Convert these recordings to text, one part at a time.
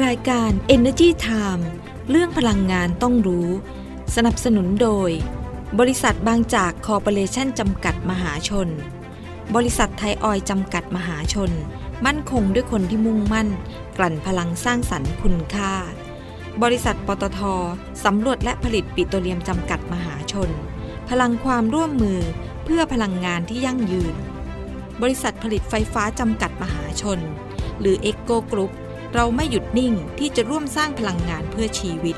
รายการ Energy Time เรื่องพลังงานต้องรู้ สนับสนุนโดย บริษัทบางจากคอร์ปอเรชั่นจำกัดมหาชน บริษัทไทยออยจำกัดมหาชน มั่นคงด้วยคนที่มุ่งมั่น กลั่นพลังสร้างสรรค์คุณค่า บริษัทปตทสำรวจและผลิตปิโตรเลียมจำกัดมหาชน พลังความร่วมมือเพื่อพลังงานที่ยั่งยืน บริษัทผลิตไฟฟ้าจำกัดมหาชน หรือ EGCO Group เราไม่หยุดนิ่งที่จะร่วมสร้างพลังงานเพื่อชีวิต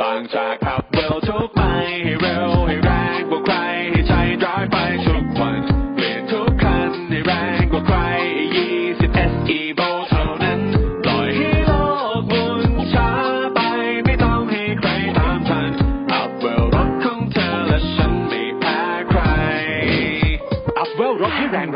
บางจากขับเร็วทุกไปให้เร็วให้เร็ว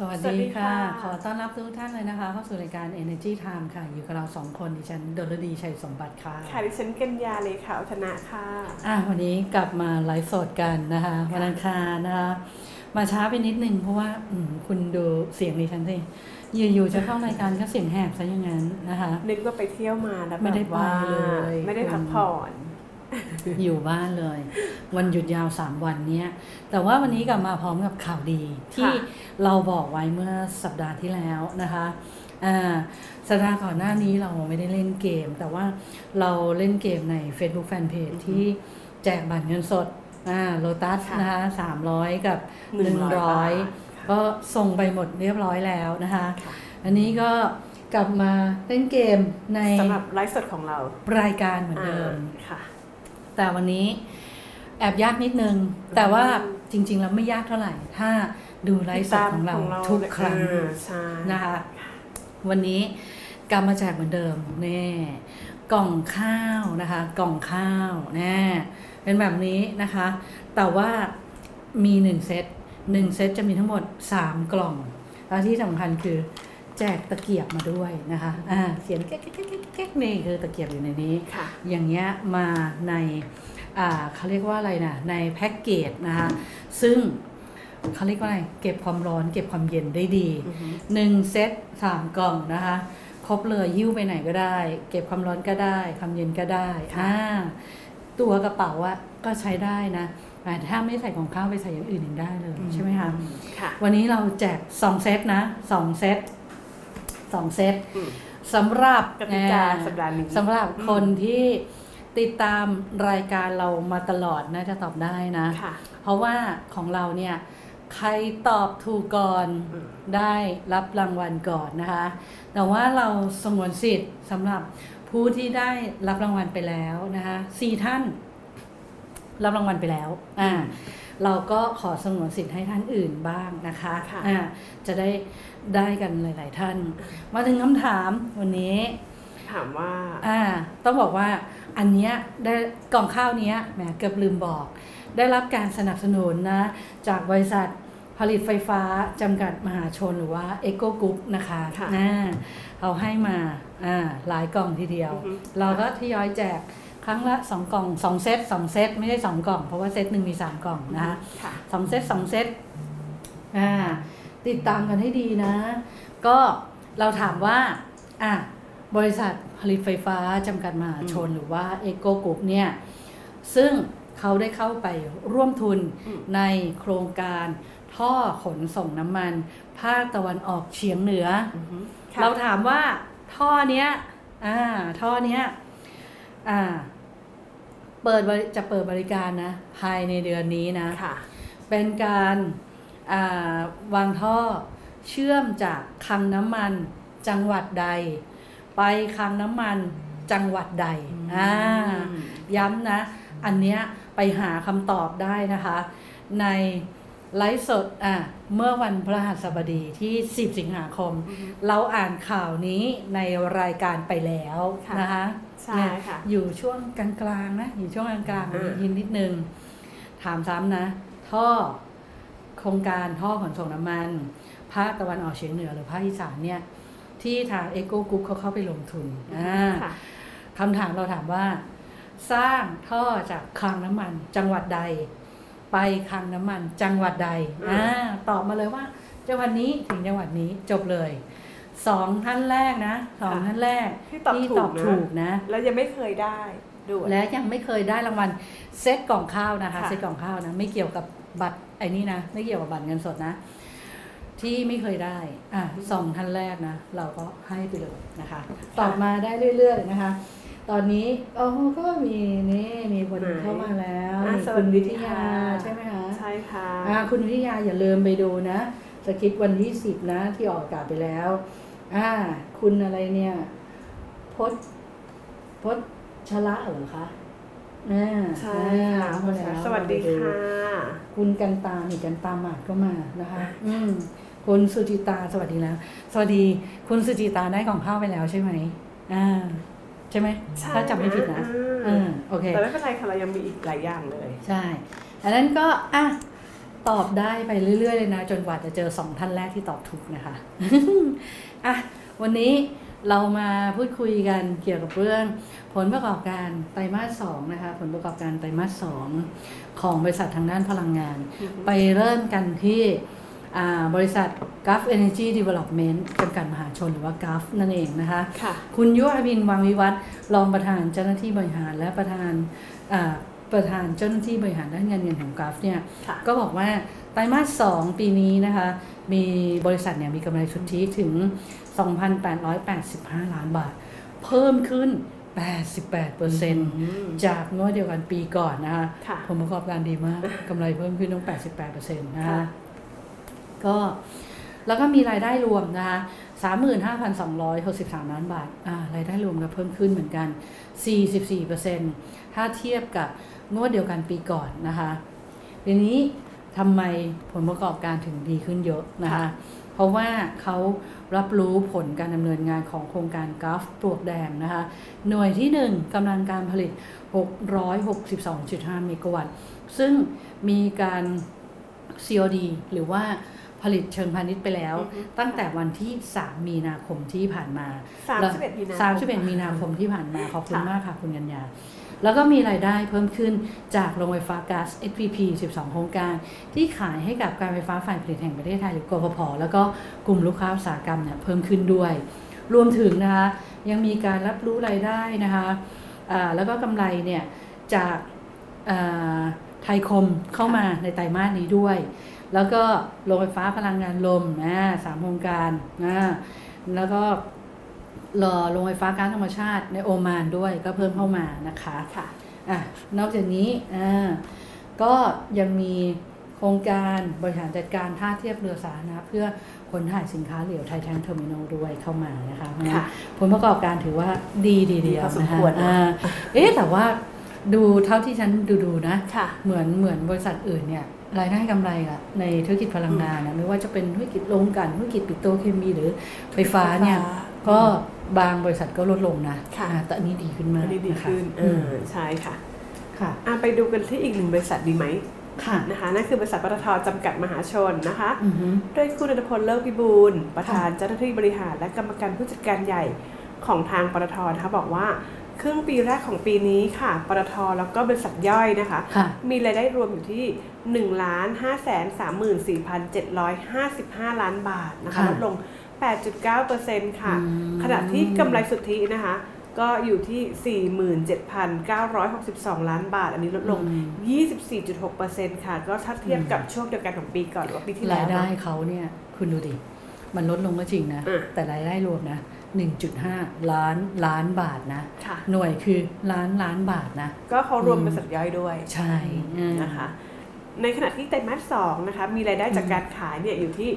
สวัสสวัสดีดีค่ะค่ะ ขอต้อนรับทุกท่านเลยนะคะ เข้าสู่รายการ Energy Time ค่ะ อยู่กับเราสองคนดิฉันดลดีชัยสมบัติค่ะ ค่ะ ดิฉันกัญญาเลยค่ะอัธนะค่ะ อะ วันนี้กลับมาไลฟ์สดกันนะคะ วันอังคารนะคะ มาช้าไปนิดนึงเพราะว่าอืมคุณดูเสียงดิฉันสิอยู่ๆจะเข้ารายการก็เสียงแหบซะอย่างนั้นนะคะ นึกว่าไปเที่ยวมาแล้วไม่ได้แบบว่าไปเลย ไม่ได้พักผ่อน อยู่บ้านเลย วันหยุดยาว3วันเนี้ย แต่ว่าวันนี้กลับมาพร้อมกับข่าวดี ที่เราบอกไว้เมื่อสัปดาห์ที่แล้วนะคะอ่าสัปดาห์ก่อนหน้านี้เราไม่ได้เล่นเกม แต่ว่าเราเล่นเกมใน Facebook Fanpage ที่แจกบัตรเงินสดอ่าโลตัสค่ะนะคะ300กับ100บาท100ก็ส่งไปหมดเรียบร้อยแล้วนะคะค่ะอันนี้ก็กลับมาเล่นเกมในสำหรับไลฟ์สดของเรา รายการเหมือนเดิมอ่าค่ะ แต่วันนี้แอบยากนิดนึง แต่ว่าจริง ๆ แล้วไม่ยากเท่าไหร่ ถ้าดูไลฟ์สดของเราทุกครั้งเออใช่นะคะวันนี้กลับมาแจกเหมือนเดิมแน่กล่องข้าวนะคะ กล่องข้าวแน่เป็นแบบนี้นะคะ แต่ว่ามีหนึ่งเซตหนึ่งเซตจะมีทั้งหมด3กล่อง แล้วที่สำคัญคือ แจกตะเกียบมาด้วยนะคะอ่าเสียงแก๊กแก๊กแก๊กนี่คือตะเกียบอยู่ในนี้ อย่างเงี้ยมาในอ่าเขาเรียกว่าอะไรนะในแพ็กเกจนะคะซึ่งเขาเรียกว่าอะไรเก็บความร้อนเก็บความเย็นได้ดีหนึ่งเซตสามกล่องนะคะครบเลยหิ้วไปไหนก็ได้ เก็บความร้อนก็ได้ความเย็นก็ได้อ่าตัวกระเป๋าอะก็ใช้ได้นะแต่ถ้าไม่ใส่ของข้าวไปใส่อย่างอื่นยังได้เลยใช่ไหมคะค่ะวันนี้เราแจกสองเซตนะสองเซต สองเซตอืมสำหรับกติกาอ่สัปดาห์นี้สำหรับคนที่ติดตามรายการเรามาตลอดน่าจะตอบได้นะค่ะเพราะว่าของเราเนี่ยใครตอบถูกก่อนอืมได้รับรางวัลก่อนนะคะ แต่ว่าเราสงวนสิทธิ์สำหรับผู้ที่ได้รับรางวัลไปแล้วนะคะสี่ท่าน รับรางวัลไปแล้วอ่าเราก็ขอสงวนสิทธิ์ให้ท่านอื่นบ้างนะคะค่ะอ่าจะได้ได้กันหลาย ๆ ท่าน มาถึงคำถามวันนี้ ถามว่าอ่าต้องบอกว่าอันเนี้ยได้กล่องข้าวเนี้ยแหมเกือบลืมบอก ได้รับการสนับสนุนนะ จากบริษัทผลิตไฟฟ้าจำกัดมหาชนหรือว่า e c o Group นะคะค่ะอ่าเขาให้มาอ่าหลายกล่องทีเดียวอือฮึเราก็ทยอยแจก ครั้งละ2กล่อง2เซต2เซตไม่ใช่2กล่อง เพราะว่าเซตหนึ่งมี3กล่องนะคะค่ะสองเซตสองเซตอ่าติดตามกันให้ดีนะ ก็เราถามว่าอะบริษัทผลิตไฟฟ้าจำกัดมหาชนหรือว่าเอโกก r ุ p เนี่ย ซึ่งเขาได้เข้าไปร่วมทุนอืมในโครงการท่อขนส่งน้ำมัน ภาคตะวันออกเฉียงเหนืออค่ะเราถามว่าท่อเนี้ยอ่าท่อเนี้ยอ่า เปิดบริจะเปิดบริการนะ ภายในเดือนนี้นะค่ะเป็นการอ่าวางท่อเชื่อมจากคลังน้ำมันจังหวัดใด ไปคลังน้ำมันจังหวัดใดอ่าย้ำนะ อันเนี้ยไปหาคำตอบได้นะคะ ในไลฟ์สดอะเมื่อวันพฤหัสบดีที่ 10 สิงหาคม เราอ่านข่าวนี้ในรายการไปแล้วค่ะนะคะ ใช่เนี่ยค่ะ อยู่ช่วงกลางๆนะ อยู่ช่วงกลางอ่าๆยินนิดนึง ถามซ้ำนะ ท่อโครงการท่อขนส่งน้ำมัน ภาคตะวันออกเฉียงเหนือหรือภาคอีสานเนี่ย ที่ทางเอโกกรุ๊ปเขาเข้าไปลงทุนอ่าค่ะคำถามเราถามว่า สร้างท่อจากคลังน้ำมันจังหวัดใด ไปคลังน้ำมันจังหวัดใดอืมอ่าตอบมาเลยว่าจังหวัดนี้ถึงจังหวัดนี้จบเลย สองท่านแรกนะสองท่านแรกที่ตอบถูตอกบนะถูกนะ แล้วยังไม่เคยได้ด้วยและยังไม่เคยได้รางวัลเซตกล่องข้าวนะคะค่ะเซตกล่องข้าวนะ ไม่เกี่ยวกับบัตรไอ้นี่นะ ไม่เกี่ยวกับบัตรเงินสดนะ ที่ไม่เคยได้ อะสองท่านแรกนะ เราก็ให้ไปเลยนะคะ ตอบมาได้เรื่อย ๆ นะคะ ตอนนี้โอ้ก็มีนี่มีคนไหนเข้ามาแล้วอะนี่สวัคุสณดีวิทยาค่ะใช่ไหมคะใช่ค่ะอ่าคุณวิทยาอย่าลืมไปดูนะสคริปต์วันที่สิบนะที่ออกอากาศไปแล้ว อ่า คุณอะไรเนี่ยพจน์พจน์ชละเหรอคะอ่าใช่ค่ะอ่าเข้ามาแล้วสวัสดีมาค่ะ คุณกันตานี่กันตาหมาดก็มานะคะ อืมคุณสุจิตาสวัสดีแล้ว สวัสดี คุณสุจิตาได้ของข้าวไปแล้วใช่ไหมอ่าใช่ไหมใช่ถ้าจำไม่ผิดนะอ่าอืมโอเคแต่ไม่เป็นไรค่ะเรายังมีอีกหลายอย่างเลย ใช่อันนั้นก็อะตอบได้ไปเรื่อยๆเลยนะ จนกว่าจะเจอสองท่านแรกที่ตอบถูกนะคะ อะวันนี้เรามาพูดคุยกันเกี่ยวกับเรื่อง ผลประกอบการไตรมาสสองนะคะผลประกอบการไตรมาสสองของบริษัททางด้านพลังงาน ไปเริ่มกันที่อ่าบริษัท Gulf Energy Development จำกัดมหาชนหรือว่า Gulf นั่นเองนะคะค่ะคุณยุอภินวังวิวัฒน์รองประธานเจ้าหน้าที่บริหารและประธานอ่า ประธานเจ้าหน้าที่บริหารด้านการเงินของกราฟเนี่ยค่ะก็บอกว่าไตรมาสสองปีนี้นะคะ มีบริษัทเนี่ยมีกำไรสุทธิถึง 2,885 ล้านบาท เพิ่มขึ้น 88%จากงวดเดียวกันปีก่อนนะคะค่ะผลประกอบการดีมากกำไรเพิ่มขึ้นต้อง88%นะคะค่ะก็แล้วก็มีรายได้รวมนะคะ35,263 ล้านบาท อ่า รายได้รวมก็เพิ่มขึ้นเหมือนกัน 44%ถ้าเทียบกับ งวดเดียวกันปีก่อนนะคะทีนี้ทำไมผลประกอบการถึงดีขึ้นเยอะนะคะค่ะเพราะว่าเขารับรู้ผลการดำเนินงานของโครงการกราฟปลวกแดงนะคะหน่วยที่ 1กำลังการผลิต 662.5 เมกะวัตต์ ซึ่งมีการ COD หรือว่าผลิตเชิงพาณิชย์ไปแล้วอือฮึตั้งแต่วันที่ 3 มีนาคมที่ผ่านมาสามสิบเอ็ดมีนาคม31 มีนาคมที่ผ่านมา ขอบคุณค่ะมากค่ะคุณกัญญา แล้วก็มีรายได้เพิ่มขึ้นจากโรงไฟฟ้าก๊าซ SPP 12 โครงการ ที่ขายให้กับการไฟฟ้าฝ่ายผลิตแห่งประเทศไทยหรือกฟผแล้วก็กลุ่มลูกค้าอุตสาหกรรมเนี่ยเพิ่มขึ้นด้วย รวมถึงนะคะยังมีการรับรู้รายได้นะคะแล้วก็กำไรเนี่ยจากไทยคมเข้ามาในไตรมาสนี้ด้วย แล้วก็โรงไฟฟ้าพลังงานลมนะสามโครงการนะแล้วก็ รอโรงไฟฟ้าก๊าซธรรมชาติในโอมานด้วยก็เพิ่มเข้ามานะคะค่ะอะนอกจากนี้อ่าก็ยังมีโครงการบริหารจัดการท่าเทียบเรือสาธารณะเพื่อขนถ่ายสินค้าเหลว Thai Tank Terminal ด้วยเข้ามานะคะค่ะผลประกอบการถือว่าดีดีเดียวดีพอสมนะคะควรนะอ่าเอ๊ะแต่ว่าดูเท่าที่ฉันดูดูๆนะค่ะเหมือนเหมือนบริษัทอื่นเนี่ยรายได้กำไรอะในธุรกิจพลังงานนะไม่ว่าจะเป็นธุรกิจโรงกลั่นธุรกิจปิโตรเคมีหรือไฟฟ้าเนี่ยไฟฟ้าก็ บางบริษัทก็ลดลงนะค่ะอ่าแต่อันนี้ดีขึ้นมากอันนี้ดีะคะขึ้นเออืมอใช่ค่ะค่ะอะไปดูกันที่อีกหนึ่งบริษัทดีไหมค่ะนะคะนั่นคือบริษัทปตทจำกัดมหาชนนะคะอือฮึโดยคุณอนุพลเลิกวิบูลย์ประธานเจ้าหน้าที่บริหารและกรรมการผู้จัดการใหญ่ของทางปตทนะคะบอกว่าครึ่งปีแรกของปีนี้ค่ะ ปตทแล้วก็บริษัทย่อยนะคะค่ะมีรายได้รวมอยู่ที่1 5 3 4 7 5 5ล้านบาทนะคะค่ะลดลง 8.9%ค่ะอืมขณะที่กำไรสุทธินะคะ ก็อยู่ที่ 47,962 ล้านบาท อันนี้ลดลง 24.6%ค่ะ ก็ถ้าเทียบกับช่วงเดียวกันของปีก่อนหรือว่าปีที่แล้ราวยได้เนอะเขาเนี่ย คุณดูดิ มันลดลงก็จริงนะอะแต่รายได้รวมนะ 1.5 ล้านล้านบาทนะค่ะหน่วยคือล้านล้านบาทนะ ก็เขารวมบริษัทย่อยด้วย ใช่อืมนะคะ ในขณะที่ไตรมาสสองนะคะ มีรายได้จากการขายเนี่ยอยู่ที่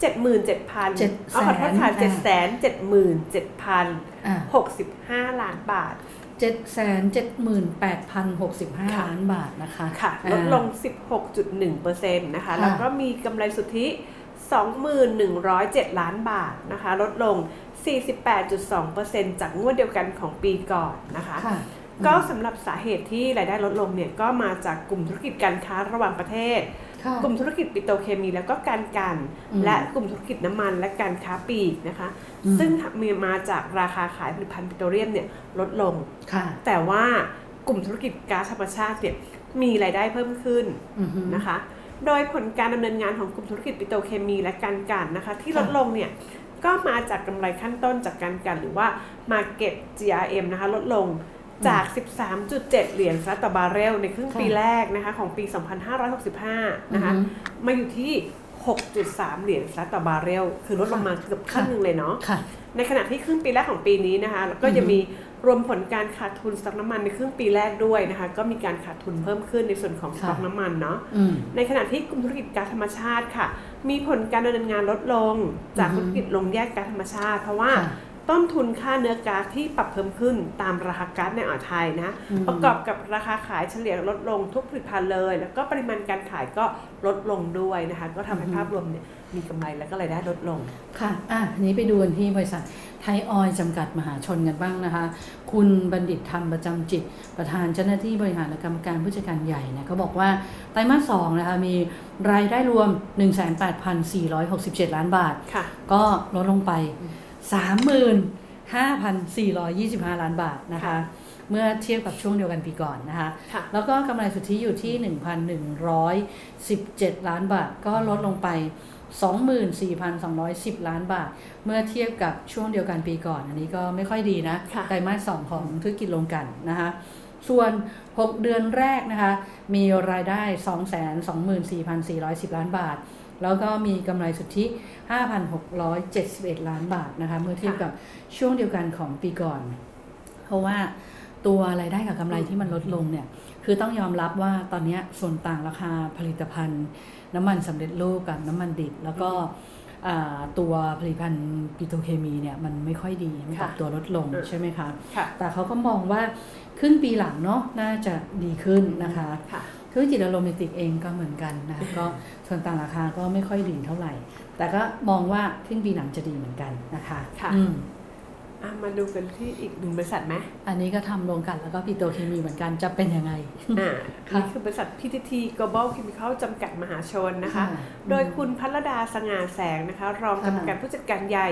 เจ็ดหมื่นเจ็ดพันเจ็ดเอาขอโทษค่ะแสเจ็ดนแสนเจ็ดหมื่นเจ็ดพันอะหกสิบห้าล้านบาท778,065 ล้านบาทนะคะ ค่ะ ลดลง 16.1%นะคะ แล้วก็มีกำไรสุทธิ 2107 ล้านบาทนะคะ ลดลง 48.2%จากงวดเดียวกันของปีก่อนนะคะค่ะก็สำหรับสาเหตุที่รายได้ลดลงเนี่ย ก็มาจากกลุ่มธุรกิจการค้าระหว่างประเทศค่ะ กลุ่มธุรกิจปิโตรเคมีแล้วก็การกันอืมและกลุ่มธุรกิจน้ำมันและการค้าปลีกนะคะอืมซึ่งมีมาจากราคาขายผลิตภัณฑ์ปิโตรเลียมเนี่ยลดลงค่ะแต่ว่ากลุ่มธุรกิจก๊าซธรรมชาติเนี่ยมีรายได้เพิ่มขึ้นอือฮึนะคะ โดยผลการดำเนินงานของกลุ่มธุรกิจปิโตรเคมีและการกันนะคะ ที่ลดค่ะลงเนี่ยก็มาจากกำไรขั้นต้นจากการกันหรือว่า Market GRM นะคะลดลง จาก 13.7 เหรียญต่อบาร์เรลในครึ่งปีแรกนะคะของปี 2565 นะคะอือฮึมาอยู่ที่ 6.3 เหรียญต่อบาร์เรล คือลดลงมาเกือบครึ่งหนึงเลยเนาะค่ะในขณะที่ครึ่งปีแรกของปีนี้นะคะแล้วก็จะมีรวมผลการขาดทุนสต็อกน้ำมันในครึ่งปีแรกด้วยนะคะ ก็มีการขาดทุนเพิ่มขึ้นในส่วนของสค่ะต็อกน้ำมันเนาะอืมในขณะที่กลุ่มธุรกิจก๊าซธรรมชาติค่ะ มีผลการดำเนินงานลดลงจากอือฮึธุรกิจโรงแยกก๊าซธรรมชาติ เพราะว่าค่ะ ต้นทุนค่าเนื้อก๊าซที่ปรับเพิ่มขึ้นตามราคาก๊าซในอ่าวไทยนะอืมประกอบกับราคาขายเฉลี่ยลดลงทุกผลิตภัณฑ์เลย แล้วก็ปริมาณการขายก็ลดลงด้วยนะคะ ก็ทำให้ภาพรวมเนี่ยมีกำไรและก็รายได้ลดลงค่ะอะอันนี้ไปดูกันที่บริษัทไทยออยล์จำกัดมหาชนกันบ้างนะคะ คุณบัณฑิตธรรมประจำจิต ประธานเจ้าหน้าที่บริหารและกรรมการผู้จัดการใหญ่เนี่ยเขาบอกว่าไตรมาสสองนะคะมีรายได้รวม 18,467 ล้านบาทค่ะก็ลดลงไป 35,425 ล้านบาทนะคะค่ะเมื่อเทียบกับช่วงเดียวกันปีก่อนนะคะค่ะแล้วก็กำไรสุทธิอยู่ที่ 1,117 ล้านบาท ก็ลดลงไป 24,210 ล้านบาท เมื่อเทียบกับช่วงเดียวกันปีก่อน อันนี้ก็ไม่ค่อยดีนะค่ะไตรมาสสองของธุรกิจโรงกลันนะคะส่วน 6 เดือนแรกนะคะ มีรายได้ 224,410 ล้านบาท แล้วก็มีกำไรสุทธิ 5,671 ล้านบาทนะคะ เมื่อเทียบกับช่วงเดียวกันของปีก่อน เพราะว่าตัวรายได้กับกำไรที่มันลดลงเนี่ย คือต้องยอมรับว่าตอนเนี้ยส่วนต่างราคาผลิตภัณฑ์ น้ำมันสำเร็จรูปกับน้ำมันดิบ แล้วก็อ่าตัวผลิตภัณฑ์ปิโตรเคมีเนี่ยมันไม่ค่อยดีมันปรับค่ะตัวลดลงเออใช่ไหมคะค่ะแต่เขาก็มองว่าครึ่งปีหลังเนาะน่าจะดีขึ้นนะคะค่ะ ธุรกิจโรแมนติกเองก็เหมือนกันนะคะก็ส่วนต่างราคาก็ไม่ค่อยดีเท่าไหร่ แต่ก็มองว่าครึ่งปีหลังจะดีเหมือนกันนะคะค่ะอื มอะมาดูกันที่อีกหนึ่งบริษัทไหมอันนี้ก็ทำโรงกลันแล้วก็ปิโตรเคมีเหมือนกันจะเป็นยังไงอ่าค่ะนี่คือบริษัท PTT Global Chemical จำกัดมหาชนนะคะค่ะโดยคุณพัลดาสง่าแสงนะคะ รองกรรมการผู้จัดการใหญ่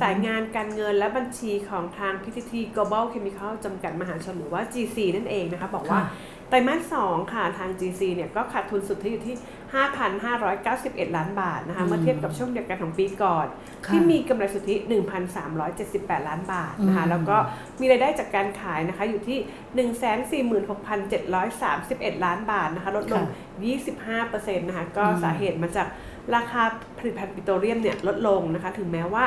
สายงานการเงินและบัญชีของทาง PTT Global Chemical จำกัดมหาชนหรือว่า GC นั่นเองนะคะ บอกว่าค่ะไตรมาส2ค่ะทาง GC เนี่ยก็ขาดทุนสุทธิอยู่ที่ 5,591 ล้านบาทนะคะอืมเมื่อเทียบกับช่วงเดียวกันของปีก่อนค่ะที่มีกำไรสุทธิ 1,378 ล้านบาทนะคะอืมแล้วก็มีรายได้จากการขายนะคะอยู่ที่ 146,731 ล้านบาทนะคะลดลง 25%นะคะก็อืมสาเหตุมาจาก ราคาผลิตภัณฑ์ปิโตรเลียมเนี่ยลดลงนะคะ ถึงแม้ว่า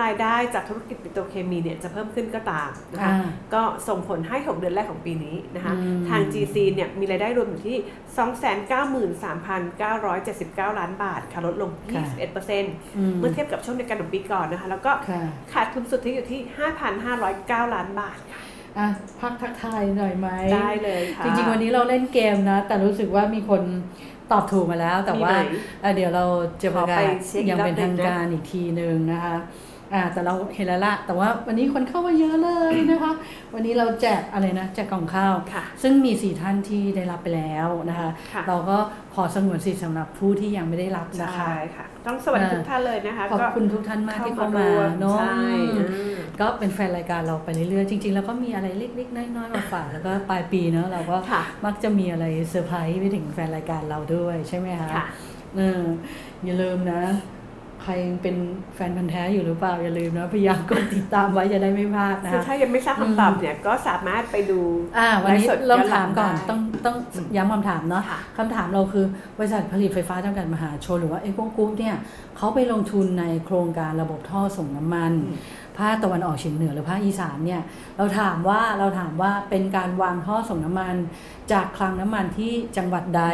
รายได้จากธุรกิจปิโตรเคมีเนี่ยจะเพิ่มขึ้นก็ตามนะคะอ่าก็ส่งผลให้ 6 เดือนแรกของปีนี้นะคะอืมทาง GC เนี่ยมีรายได้รวมอยู่ที่ 293,979 ล้านบาทค่ะลดลงค่ะ21%อืมเมื่อเทียบกับช่วงเดียวกันของปีก่อนนะคะ แล้วก็ค่ะขาดทุนสุทธิอยู่ที่ 5,509 ล้านบาทค่ะอะพักทักทายหน่อยไหมได้เลยค่ะ จริงๆวันนี้เราเล่นเกมนะ แต่รู้สึกว่ามีคน ตอบถูกมาแล้วแต่ว่ามีไหมอะเดี๋ยวเราจะประกาขอศไปเช็คอีกยังเป็นรอบหนึ่ทางงนะการอีกทีหนึ่งนะคะ อ่าแต่เราเห็นแล้วละแต่ว่าวันนี้คนเข้ามาเยอะเลยนะคะ วันนี้เราแจกอะไรนะแจกกล่องข้าวค่ะซึ่งมีสี่ท่านที่ได้รับไปแล้วนะคะค่ะเราก็ขอสงวนสิทธิ์สำหรับผู้ที่ยังไม่ได้รับนะคะใช่ค่ะ ต้องสวัสดีอ่าทุกท่านเลยนะคะขอบก็คุณทุกท่านมากที่เข้ามาร่วเนาะใช่อืมอืมก็เป็นแฟนรายการเราไปเรื่อยๆ จริง ๆ แล้วก็มีอะไรเล็กๆน้อยๆมาฝากแล้วก็ปลายปีเนาะเราก็ค่ะมักจะมีอะไรเซอร์ไพรส์ไปถึงแฟนรายการเราด้วยใช่ไหมคะค่ะเอออย่าลืมนะ ใครเป็นแฟนพันธ์แท้อยู่หรือเปล่าอย่าลืมนะพยายามกดติดตามไว้จะได้ไม่พลาดนะคือคะถ้ายังไม่ทราบคำตอบเนี่ยก็สามารถไปดูอ่าวันนี้ไลฟ์สดลองย้อนหลังถามก่อนได้ต้องต้องย้ำคำถามเนาะค่ะคำถามเราคือบริษัทผลิตไฟฟ้าจำกัดมหาชนหรือว่า EGCO Group เนี่ยเขาไปลงทุนในโครงการระบบท่อส่งน้ำมัน ภาคตะวันออกเฉียงเหนือหรือภาคอีสานเนี่ยเราถามว่าเราถามว่าเป็นการวางท่อส่งน้ำมัน จากคลังน้ำมันที่จังหวัดใด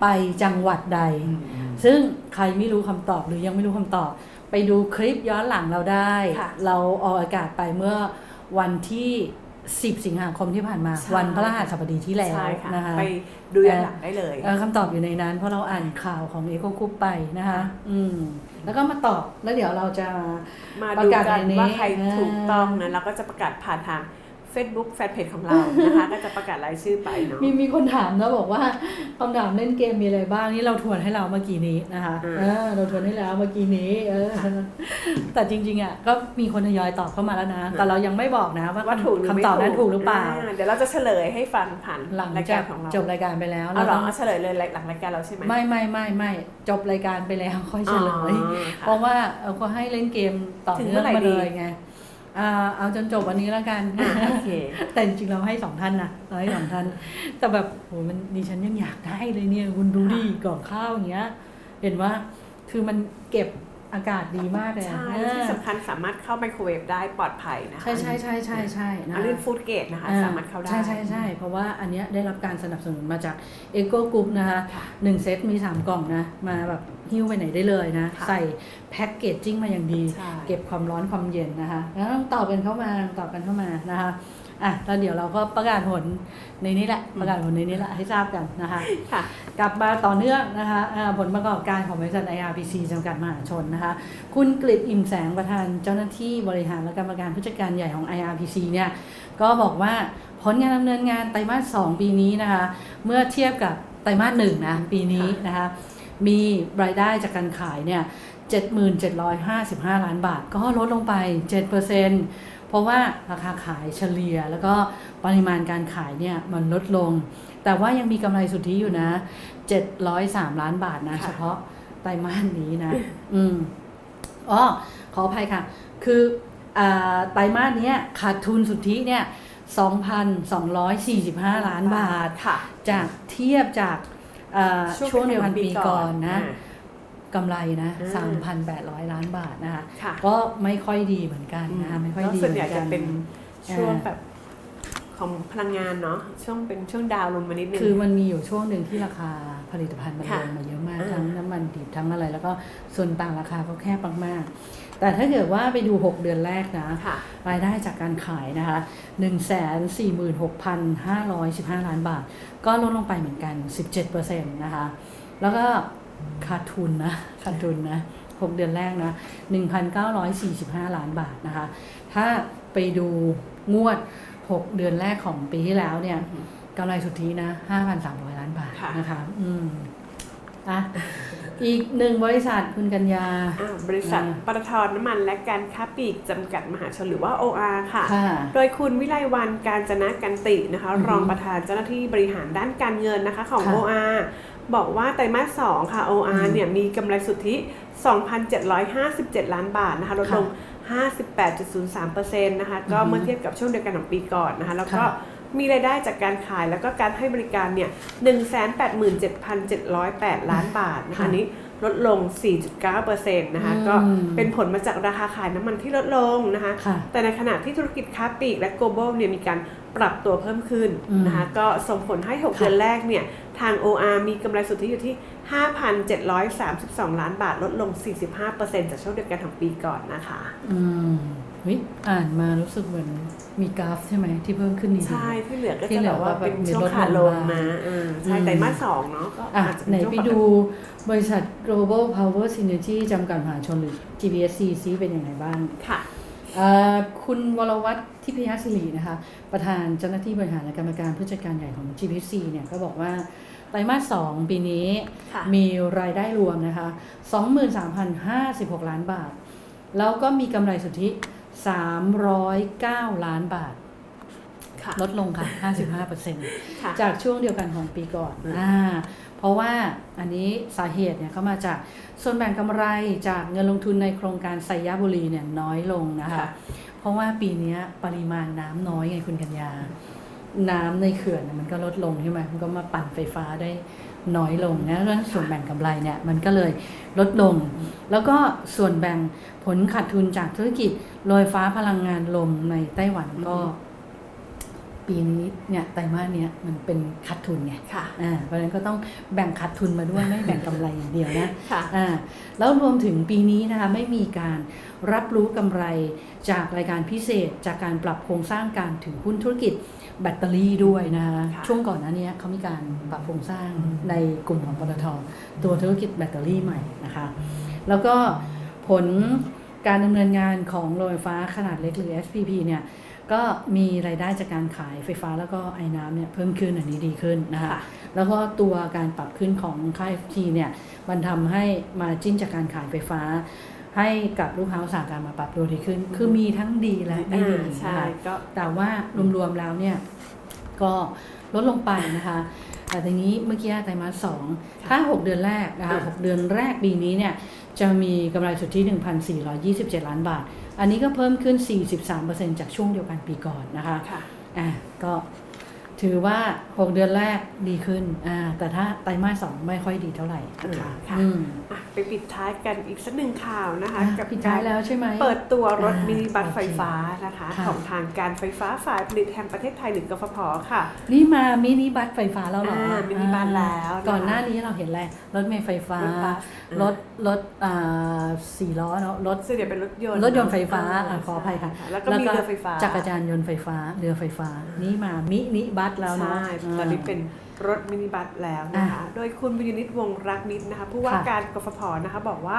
ไปจังหวัดใด ซึ่งใครไม่รู้คำตอบหรือยังไม่รู้คำตอบ ไปดูคลิปย้อนหลังเราได้ค่ะเราออกอากาศไปเมื่อวันที่ 10 สิงหาคมที่ผ่านมา ใช่ วันพระรหัสบดีที่แล้วใช่ค่ะนะคะ ไปดูย้อนหลังได้เลย เอ่อคำตอบอยู่ในนั้น เพราะเราอ่านข่าวของเอโกคุปไปนะคะอืม แล้วก็มาตอบแล้วเดี๋ยวเราจะ มาประดูกาศกันในนี้ว่าใครอ่าถูกต้องนะแล้วก็จะประกาศผ่านทาง Facebook แฟนเพจของเรานะคะก็จะประกาศรายชื่อไปเนาะมีมีคนถามนะบอกว่าคำถามเล่นเกมมีอะไรบ้างนี่เราทวนให้เราเมื่อกี้นี้นะคะอืมเออเราทวนให้แล้วเมื่อกี้นี้เออแต่จริงๆอะก็มีคนทยอยตอบเข้ามาแล้วนะ แต่เรายังไม่บอกนะว่าว่าถูกหรือไม่คำตอบนั้นถูกหรือเปล่า เดี๋ยวเราจะเฉลยให้ฟังผ่านหลังรายจาการกของเราจบรายการไปแล้วเอาเหรอต้องเอาเฉลยเลยหลังรายการเราใช่ไหมไม่ไม่ไม่ไม่จบรายการไปแล้วค่อยเฉลยอ๋อค่ะเพราะว่าเราก็ให้เล่นเกมต่อถึงเนื่เมื่องอไหร่มาดีเลยไงอ่า เอาจนจบวันนี้แล้วกันอะโอเคแต่จริงๆเราให้สองท่านนะเราให้สองท่าน แต่แบบโหมันดิฉันยังอยากได้เลยเนี่ย คุณดูดิกล่องข้าวอย่างเงี้ย เห็นว่าคือมันเก็บ อากาศดีมากเลยอะใช่เออที่สำคัญสามารถเข้าไมโครเวฟได้ปลอดภัยนะคะใช่ใช่ใช่ใช่ใช่นะอันนี้ฟู้ดเกตนะคะอ่สามารถเข้าได้ใช่ใช่ใช่เพราะว่าอันเนี้ยได้รับการสนับสนุนมาจากเอโกกรุ๊ปนะคะค่ะหนึ่งเซตมี 3 กล่องนะ มาแบบหิ้วไปไหนได้เลยนะค่ะใส่แพ็กเกจจิ้งมาอย่างดีใช่เก็บความร้อนความเย็นนะคะแล้วต้องตอบกันเข้ามาตอบกันเข้ามานะคะ อะแล้วเดี๋ยวเราก็ประกาศผลในนี้แหละ ประกาศผลในนี้แหละให้ทราบกันนะคะค่ะกลับมาต่อเนื่องนะคะอ่าผลประกอบการของบริษัท IRPC จำกัดมหาชนนะคะ คุณกฤษอิ่มแสงประธานเจ้าหน้าที่บริหารและกรรมการผู้จัดการใหญ่ของ IRPC เนี่ยก็บอกว่าผลงานดำเนินงานไตรมาส 2 ปีนี้นะคะ เมื่อเทียบกับไตรมาสหนึ่งนะปีนี้นะคะมีรายได้จากการขายเนี่ย 77,55ล้านบาท ก็ลดลงไป 7%เพราะว่าราคาขายเฉลี่ย แล้วก็ปริมาณการขายเนี่ยมันลดลง แต่ว่ายังมีกำไรสุทธิอยู่นะ 703 ล้านบาทนะค่ะเฉพาะไตรมาสนี้นะ อืมอ๋อขออภัยค่ะ คืออ่าไตรมาสเนี้ยขาดทุนสุทธิเนี่ย 2,245 ล้านบาทค่ะจากเทียบจากอ่าช่วงเดียวกันปีก่อนนะอ่า กำไรนะอ่า3,800 ล้านบาทนะคะค่ะก็ไม่ค่อยดีเหมือนกันนะคะไม่ค่อยแล้วดีส่วนเหใหมืญ่อนกัจะนเป็นช่วงอ่าแบบของพลังงานเนาะช่วงเป็นช่วงดาวน์ลงมานิดนึงคือมันมีอยู่ช่วงหนึ่งที่ราคาผลิตภัณฑ์มันลค่ะงมาเยอะมากอ่าทั้งน้ำมันดิบทั้งอะไร แล้วก็ส่วนต่างราคาก็แคบมากๆ แต่ถ้าเกิดว่าไปดู 6 เดือนแรกนะค่ะรายได้จากการขายนะคะ 146,515 ล้านบาท ก็ลดลงไปเหมือนกัน 17%นะคะ แล้วก็ ขาดทุนนะขาดทุนนะ6เดือนแรกนะ1,945ล้านบาทนะคะ ถ้าไปดูงวด6เดือนแรกของปีที่แล้วเนี่ยกำไรสุทธินะ5,300ล้านบาทค่ะนะคะ อืมอะ อีกหนึ่งบริษัทคุณกัญญาอ่าบริษัทอ่าปตทน้ำมันและการค้าปลีกจำกัดมหาชนหรือว่า OR ค่ะค่ะโดยคุณวิไลวันการจนะกันตินะคะอือฮึรองประธานเจ้าหน้าที่บริหารด้านการเงินนะคะของค่ะ OR บอกว่าไตรมาส 2 ค่ะ OR อืมเนี่ยมีกำไรสุทธิ 2,757 ล้านบาทนะคะ ลดลง 58.03%นะคะ ก็อือฮึเมื่อเทียบกับช่วงเดียวกันของปีก่อนนะคะ แล้วก็ค่ะ มีรายได้จากการขายแล้วก็การให้บริการเนี่ย187,708 ล้านบาทนะคะค่ะอันนี้ลดลง 4.9%นะคะอืมก็เป็นผลมาจากราคาขายน้ำมันที่ลดลงนะคะค่ะแต่ในขณะที่ธุรกิจค้าปลีกและ global เนี่ยมีการปรับตัวเพิ่มขึ้นอืมนะคะ ก็ส่งผลให้6ค่ะเดือนแรกเนี่ย ทาง OR มีกำไรสุทธิอยู่ที่ 5,732 ล้านบาท ลดลง 45%จากช่วงเดียวกันของปีก่อนนะคะอืมเฮ้ยอ่านมารู้สึกเหมือนมีกราฟใช่ไหมที่เพิ่มขึ้นดีๆใช่ที่เหลือก็ที่จะเหลืแบอบว่าก็แบบเป็นมีช่วงลดขาลงลงมานะเออใช่อืมไตรมาสสองเนาะก็อะอาจจะไหนเป็นช่วงไปปกติดูบริษัท global power synergy จำกัดมหาชนหรือ GPSC ซิเป็นยังไงบ้างค่ะเอ่อคุณวรวัตรทิพยศิรินะคะ ประธานเจ้าหน้าที่บริหารและกรรมการผู้จัดการใหญ่ของ GPC เนี่ยก็บอกว่าไตรมาส 2 ปีนี้ค่ะมีรายได้รวมนะคะ 23,056 ล้านบาท แล้วก็มีกำไรสุทธิ 309 ล้านบาทค่ะลดลงค่ะ 55%ค่ะจากช่วงเดียวกันของปีก่อนอืมอ่าเพราะว่าอันนี้สาเหตุเนี่ยก็มาจากส่วนแบ่งกำไรจากเงินลงทุนในโครงการไซยบุรีเนี่ยน้อยลงนะคะค่ะเพราะว่าปีเนี้ยปริมาณน้ำน้อยไงคุณกัญญา น้ำในเขื่อนเนี่ยมันก็ลดลงใช่ไหมมันก็มาปั่นไฟฟ้าได้น้อยลงนะแล้วส่วนแบ่งกำไรเนี่ยมันก็เลยลดลง แล้วก็ส่วนแบ่ง ผลขาดทุนจากธุรกิจโรยฟ้าพลังงานลมในไต้หวันก็ ปีนี้เนี่ยไตรมาสเนี้ยมันเป็นขาดทุนไงค่ะอ่าเพราะฉะนั้นก็ต้องแบ่งขาดทุนมาด้วยไม่แบ่งกำไรอย่างเดียวนะค่ะอ่าแล้วรวมถึงปีนี้นะคะไม่มีการรับรู้กำไรจากรายการพิเศษ จากการปรับโครงสร้างการถือหุ้นธุรกิจแบตเตอรี่ด้วยนะคะค่ะช่วงก่อนหน้านี้เขามีการปรับโครงสร้างในกลุ่มของปตทตัวธุรกิจแบตเตอรี่ใหม่นะคะ แล้วก็ผล การดำเนินงานของโรงไฟฟ้าขนาดเล็กหรือ SPP เนี่ยก็มีรายได้จากการขายไฟฟ้าแล้วก็ไอ้น้ำเนี่ยเพิ่มขึ้นอันนี้ดีขึ้นนะคะค่ะแล้วก็ตัวการปรับขึ้นของค่า FT เนี่ยมันทำให้มาจิ้นจากการขายไฟฟ้า ให้กับลูกค้าอุตสาหกรรมมาปรับตัวดีขึ้น คือมีทั้งดีและไม่ดีอ่าใช่นะคะก็แต่ว่ารวมๆแล้วเนี่ยก็ลดลงไปนะคะ แต่ทีนี้เมื่อกี้ไตรมาสสองถ้า 6 เดือนแรกนะคะ6เดือนแรกปีนี้เนี่ยจะมีกำไรสุทธิ 1,427 ล้านบาท อันนี้ก็เพิ่มขึ้น 43%จากช่วงเดียวกันปีก่อนนะคะค่ะอะก็ ถือว่า 6 เดือนแรกดีขึ้นอ่าแต่ถ้าไตรมาสสองไม่ค่อยดีเท่าไหร่นะคะค่ะอืมอะไปปิดท้ายกันอีกสักหนึ่งข่าวนะคะอะกับปิดท้ายแล้วใช่ไหมเปิดตัวรถอ่ามิมินิบัสโอเคไฟฟ้านะคะค่ะของทางการไฟฟ้าฝ่ายผลิตแห่งประเทศไทยหรือกฟผค่ะ นี่มามินิบัสไฟฟ้าแล้วเหรออ่ามินิบัสแล้วนะคะก่อนหน้านี้เราเห็นอะไรรถเมล์ไฟฟ้ารถบัสรถรถอ่าสี่ล้อเนาะรถส่วนใหญ่เป็นรถยนต์รถยนต์ไฟฟ้าเอะขออภัยค่ะ แล้วก็มีเรือไฟฟ้าจักรยานยนต์ไฟฟ้าเรือไฟฟ้านี่มามินิบัสแล้วเนาะใช่ตอนนี้เป็นรถมินิบัสแล้วนะคะ โดยคุณบุญญนิตย์ วงศ์รักมิตรนะคะผู้ว่าค่ะการกฟผนะคะบอกว่า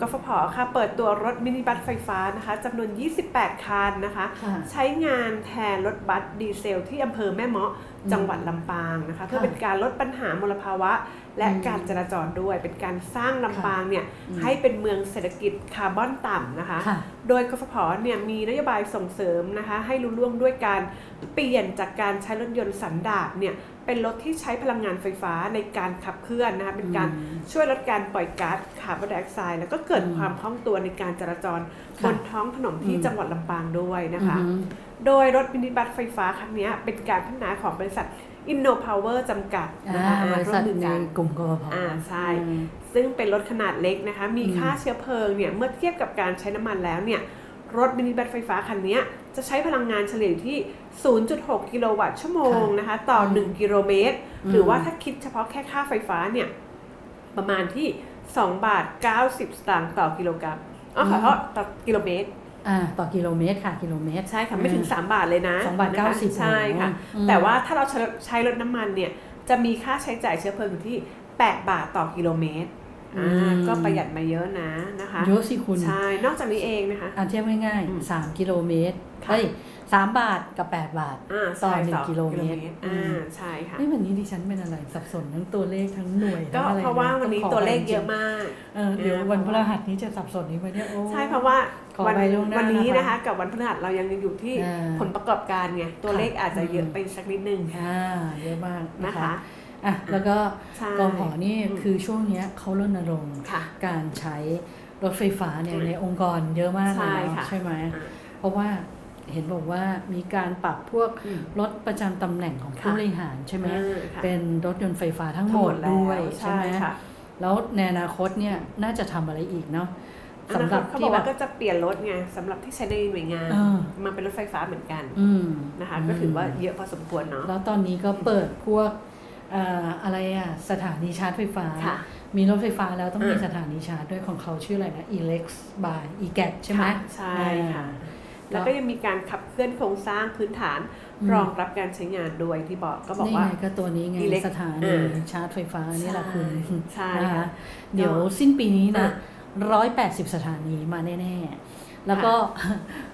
กฟผค่ะเปิดตัวรถมินิบัสไฟฟ้านะคะจำนวน 28 คันนะคะค่ะใช้งานแทนรถบัสดีเซลที่อำเภอแม่เมาะ จังหวัดลำปางนะคะเพื่อเป็นการลดปัญหามลภาวะ และอืมการจราจรด้วย เป็นการสร้างลำปางเนี่ยอืมให้เป็นเมืองเศรษฐกิจคาร์บอนต่ำนะคะค่ะโดยกฟผเนี่ยมีนโยบายส่งเสริมนะคะให้ลุล่วงด้วยการเปลี่ยนจากการใช้รถยนต์สันดาปเนี่ยเป็นรถที่ใช้พลังงานไฟฟ้าในการขับเคลื่อนนะคะเป็นการอืมช่วยลดการปล่อยก๊าซคาร์บอนไดออกไซด์แล้วก็เกิดอืมความคล่องตัวในการจราจรค่ะ บนท้องถนนที่อืมจังหวัดลำปางด้วยนะคะอือหือโดยรถมินิบัสไฟฟ้าครั้งเนี้ยเป็นการพัฒนาของบริษัท Inno Power จำกัดนะอ่าคะบริษัทร่วมมือในกันกลุ่มกพอ่าใช่อืมซึ่งเป็นรถขนาดเล็กนะคะ มีอืมค่าเชื้อเพลิงเนี่ยเมื่อเทียบกับการใช้น้ำมันแล้วเนี่ยรถมินิบัสไฟฟ้าคันเนี้ยจะใช้พลังงานเฉลี่ยอยู่ที่ 0.6 กิโลวัตต์ชั่วโมงนะคะ ต่อ 1 กิโลเมตร หรือว่าถ้าคิดเฉพาะแค่ค่าไฟฟ้าเนี่ย ประมาณที่ 2 บาท 90 สตางค์ต่อกิโลกรัม อ๋อขอโทษต่อกิโลเมตรอ่าต่อกิโลเมตรค่ะกิโลเมตรใช่ค่ะไม่ถึง 3 บาทเลยนะสองบาทนะคะเก้าสิบใช่ค่ะอืมแต่ว่าถ้าเราใช้ใช้รถน้ำมันเนี่ยจะมีค่าใช้จ่ายเชื้อเพลิงอยู่ที่ 8 บาทต่อกิโลเมตรอ่าก็ประหยัดมาเยอะนะนะคะเยอะสิคุณใช่นอกจากนี้เองนะคะอ่าเทียบง่ายอืมๆสามกิโลเมตรค่ะเฮ้ย สามบาทกับแปดบาทอ่าต่อใช่หนึ่งกิโลเมตรอ่าใช่ค่ะนี่วันนี้ดิฉันเป็นอะไรสับสนทั้งตัวเลขทั้งหน่วยก็ทั้งอะไรเพราะว่าวันนี้ต้งขตัวเลขไปจริงเยอะมากเออเดี๋ยวอ่าวันพฤหัสนี้จะสับสนนี้ไหมเนี่ยโอ้ใช่เพราะว่าขอวัไปล่วงหน้าวันนี้นะคะนะคะกับวันพฤหัสเรายังอยู่ที่อ่าผลประกอบการไงตัวเลขอาจจะเยอะอืมไปสักนิดนึงอ่าเยอะมากนะนะคะคะอะแล้วก็ใช่กพนี่อืมคือช่วงเนี้ยเขารณรงค์ค่ะการใช้รถไฟฟ้าเนี่ยอืมในองค์กรเยอะมากเลยใช่เนาะค่ะใช่ไหมอ่าเพราะว่า เห็นบอกว่ามีการปรับพวกอืมรถประจำตำแหน่งของผู้ค่ะบริหารใช่ไหมอ่าค่ะเป็นรถยนต์ไฟฟ้าทั้งทั้หงมหมดดแล้วด้วยใช่ใช่ไหมค่ะแล้วในอนาคตเนี่ยน่าจะทำอะไรอีกเนาะอสำนาหครัตบเขาบที่อกแบว่าบก็จะเปลี่ยนรถไงสำหรับที่ใช้ในหน่วยงานเออมันเป็นรถไฟฟ้าเหมือนกันอืมนะคะก็ถือว่าเยอะพอสมควรเนาะแล้วตอนนี้ก็เปิดพวกเอ่ออะไรอะสถานีชาร์จไฟฟ้าค่ะมีรถไฟฟ้าแล้วต้องมีอ่าสถานีชาร์จด้วยของเขาชื่ออะไรนะ Elex by e g a t ใช่ไหมค่ะใช่ค่ะอ่า แล้วก็ยังมีการขับเคลื่อนโครงสร้างพื้นฐานอืมรองรับการใช้งานด้วยที่บอกก็บอกนี่ว่าไงก็ตัวนี้ไง EleX สถานีอ่าชาร์จไฟฟ้านี่แหละคุณใช่นะค่ะคะเดี๋ยวสิ้นปีนี้นะอ่าร้อยแปดสิบสถานีมาแน่ ๆ แล้วก็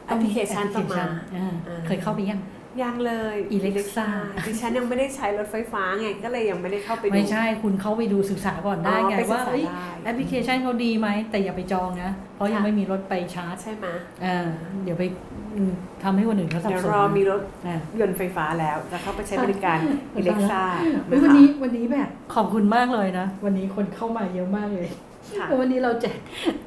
แอปพลิเคชันแอปพลิเคชันต้องมาอ่าอ่าเคยเข้าไปยัง ยังเลย EleXA ดิฉันยังไม่ได้ใช้รถไฟฟ้าไงก็เลยยังไม่ได้เข้าไปดูไม่ใช่คุณเข้าไปดูศึกษาก่อนได้อ๋อไงไปศึกว่าษาเอ้ยได้แอปพลิเคชันเขาดีไหมแต่อย่าไปจองนะ เพราะยังค่ะไม่มีรถไปชาร์จ ใช่ไหมอ่าเดี๋ยวไปอืมทำให้คนอื่นเขาสับเดี๋ยวสนรอมีรถอ่ายนต์ไฟฟ้าแล้วจะเข้าไปใช้บริการ EleXA เฮ้ยวันนี้วันนี้แบบขอบคุณมากเลยนะ วันนี้คนเข้ามาเยอะมากเลยค่ะวันนี้เราแจก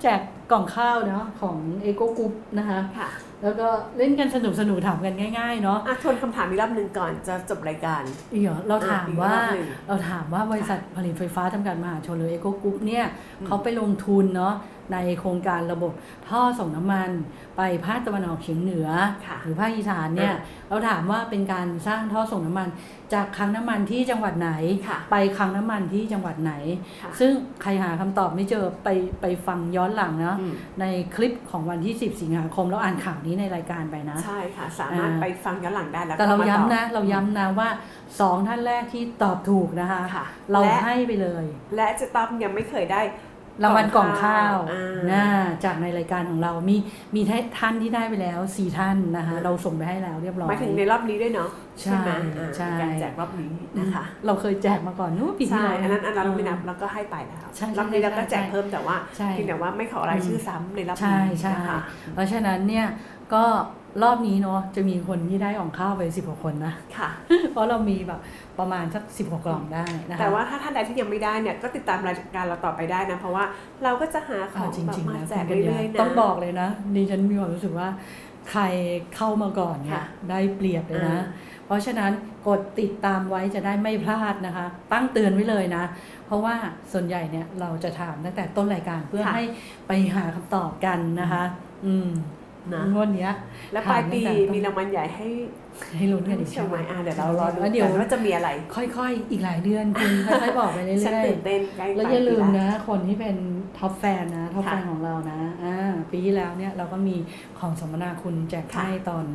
แจกกล่องข้าวเนาะของ EGCO Group นะคะค่ะ แล้วก็เล่นกันสนุกสนุกถามกันง่ายๆเนาะอะทวนคำถามอีกรอบหนึ่งก่อนจะจบรายการอีกเหรอเราถามอีกรอบว่าหนึ่งเราถามว่าบริษัทผลิตไฟฟ้าจำกัดมหาชนหรือ EGCO Group เนี่ยเขาไปลงทุนเนาะ ในโครงการระบบท่อส่งน้ำมันไปภาคตะวันออกเฉียงเหนือค่ะหรือภาคอีสานเนี่ยเราถามว่าเป็นการสร้างท่อส่งน้ำมัน จากคลังน้ำมันที่จังหวัดไหนค่ะไปคลังน้ำมันที่จังหวัดไหนค่ะซึ่งใครหาคำตอบไม่เจอไปไปฟังย้อนหลังเนาะอืมในคลิปของวันที่ 10 สิงหาคมเราอ่านข่าวนี้ในรายการไปนะ ใช่ค่ะ สามารถอ่าไปฟังย้อนหลังได้แล้วแต่เราก็มตอบย้ำนะเราย้ำนะว่าสองท่านแรกที่ตอบถูกนะคะค่ะเราและให้ไปเลย และเจะต้อมยังไม่เคยได้ รางวัลกล่องข้าวอ่านะจากในรายการของเรา มีมีท่านที่ได้ไปแล้วสี่ท่านนะคะอ่าเราส่งไปให้แล้วเรียบร้อยหมายถึงในรอบนี้ด้วยเนาะใช่ไหมอ่าใช่เป็นการแจกรอบนี้นะคะเราเคยแจกมาก่อนนู้นปีที่ใช่แล้วอันนั้นอันนั้นเราไม่นับแล้วก็ให้ไปแล้วใช่ใช่รอบนี้เราก็ใช่แจกเพิ่มแต่ว่าใช่เพียงแต่ว่าไม่ขอรายชื่อซ้ำในรอบใช่นี้ใช่นะคะเพราะฉะนั้นเนี่ยก็ รอบนี้เนาะจะมีคนที่ได้ของข้าวไปสิบกว่าคนนะค่ะเพราะเรามีแบบประมาณสักสิบกว่ากล่องได้นะคะแต่ว่าถ้าท่านใดที่ยังไม่ได้เนี่ยก็ติดตามรายการเราต่อไปได้นะ เพราะว่าเราก็จะหาขอ่าองจแบบริงมาๆนะแจคุกณกัญญาเรื่อยๆนะต้องบอกเลยนะดิฉันมีความรู้สึกว่าใครเข้ามาก่อนเนี่ยค่ะได้เปรียบเลยนะอ่าเพราะฉะนั้นกดติดตามไว้จะได้ไม่พลาดนะคะ ตั้งเตือนไว้เลยนะ เพราะว่าส่วนใหญ่เนี่ยเราจะถามตั้งแต่ต้นรายการเพื่อให้ไปหาคำตอบกันนะคะ อืม นะงวดเนี้ยและปลายปีถามตั้งแต่ต้นมีรางวัลใหญ่ให้ให้ลุ้นกันอีกใช่ใช่ไหไหมมอ่าเดี๋ยวเรารอดูแล้วเดี๋ยวกันว่าจะมีอะไร ค่อยๆ อีกหลายเดือนคุณค่อยๆบอกไปเรื่ฉันอยตื่นๆเต้นใกล้แล้วปอย่าลืมปีนะ คนที่เป็นท็อปแฟนนะท็อปค่ะแฟนของเรานะอ่าปีที่แล้วเนี่ยเราก็มีของสมนาคุณแจกค่ะให้ตอน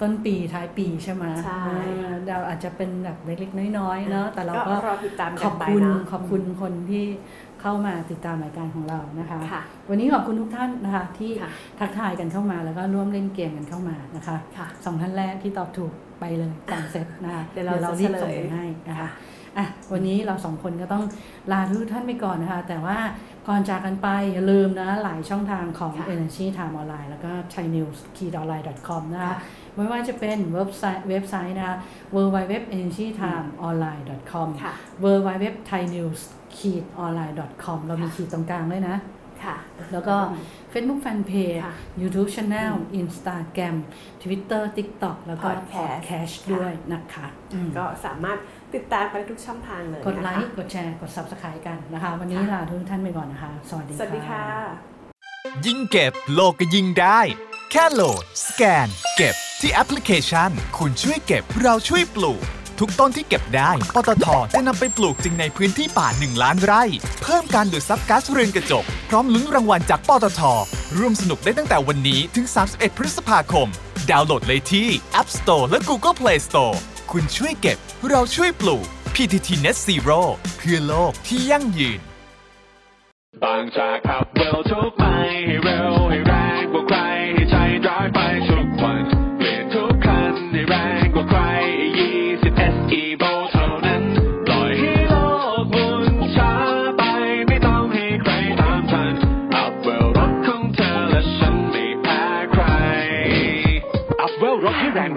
ต้นปีท้ายปีใช่ไหมใช่อ่าเราอาจจะเป็นแบบเล็กๆน้อยๆเนาะแต่เราก็รอติดตามขกัอนบไปคุณเนาะขอบคุณคนที่ เข้ามาติดตามรายการของเรานะคะค่ะวันนี้ขอบคุณทุกท่านนะคะที่ค่ะทักทายกันเข้ามาแล้วก็ร่วมเล่นเกมกันเข้ามานะคะค่ะสองท่านแรกที่ตอบถูกไปเลยสองเซตนะคะเดี๋ยวเราจะรีบส่งเฉลยไปให้นะคะค่ะอะวันนี้เราสองคนก็ต้องลาทุกท่านไปก่อนนะคะ แต่ว่าก่อนจากกันไปอย่าลืมนะ หลายช่องทางของค่ะ Energy Time Online แล้วก็ thainews online com นะคะค่ะไม่ว่าจะเป็นเว็บไซต์เว็บไซต์นะคะ www energy time online com ค่ะ www thainews online com เรามีค่ะขีดตรงกลางด้วยนะ ค่ะ แล้วก็ Facebook Fanpage ค่ะ YouTube Channel Instagram Twitter TikTok แล้วก็ Podcast Podcast ค่ะด้วยนะคะอืมก็สามารถติดตามไปทุกช่องทางเลย กดไลนะคะค์ กดแชร์ กด Subscribe กันนะคะ วันนี้ค่ะลาทุกท่านไปก่อนนะคะ สวัสดีสวัสดีค่ะ ยิ่งเก็บโลกก็ยิ่งได้ แค่โหลด สแกน เก็บที่แอปพลิเคชัน คุณช่วยเก็บเราช่วยปลูก ทุกต้นที่เก็บได้ ปตทจะนำไปปลูกจริงในพื้นที่ป่า 1 ล้านไร่ เพิ่มการดูดซับก๊าซเรือนกระจก พร้อมลุ้นรางวัลจากปตท ร่วมสนุกได้ตั้งแต่วันนี้ถึง 31 พฤษภาคม ดาวน์โหลดเลยที่ App Store และ Google Play Store คุณช่วยเก็บ เราช่วยปลูก PTT Net Zero เพื่อโลกที่ยั่งยืนบางจากขับเร็วทุกไปให้เร็ว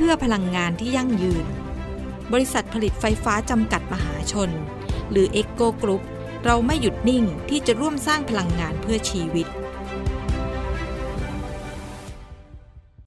เพื่อพลังงานที่ยั่งยืน บริษัทผลิตไฟฟ้าจำกัดมหาชน หรือ EGCO Group เราไม่หยุดนิ่งที่จะร่วมสร้างพลังงานเพื่อชีวิต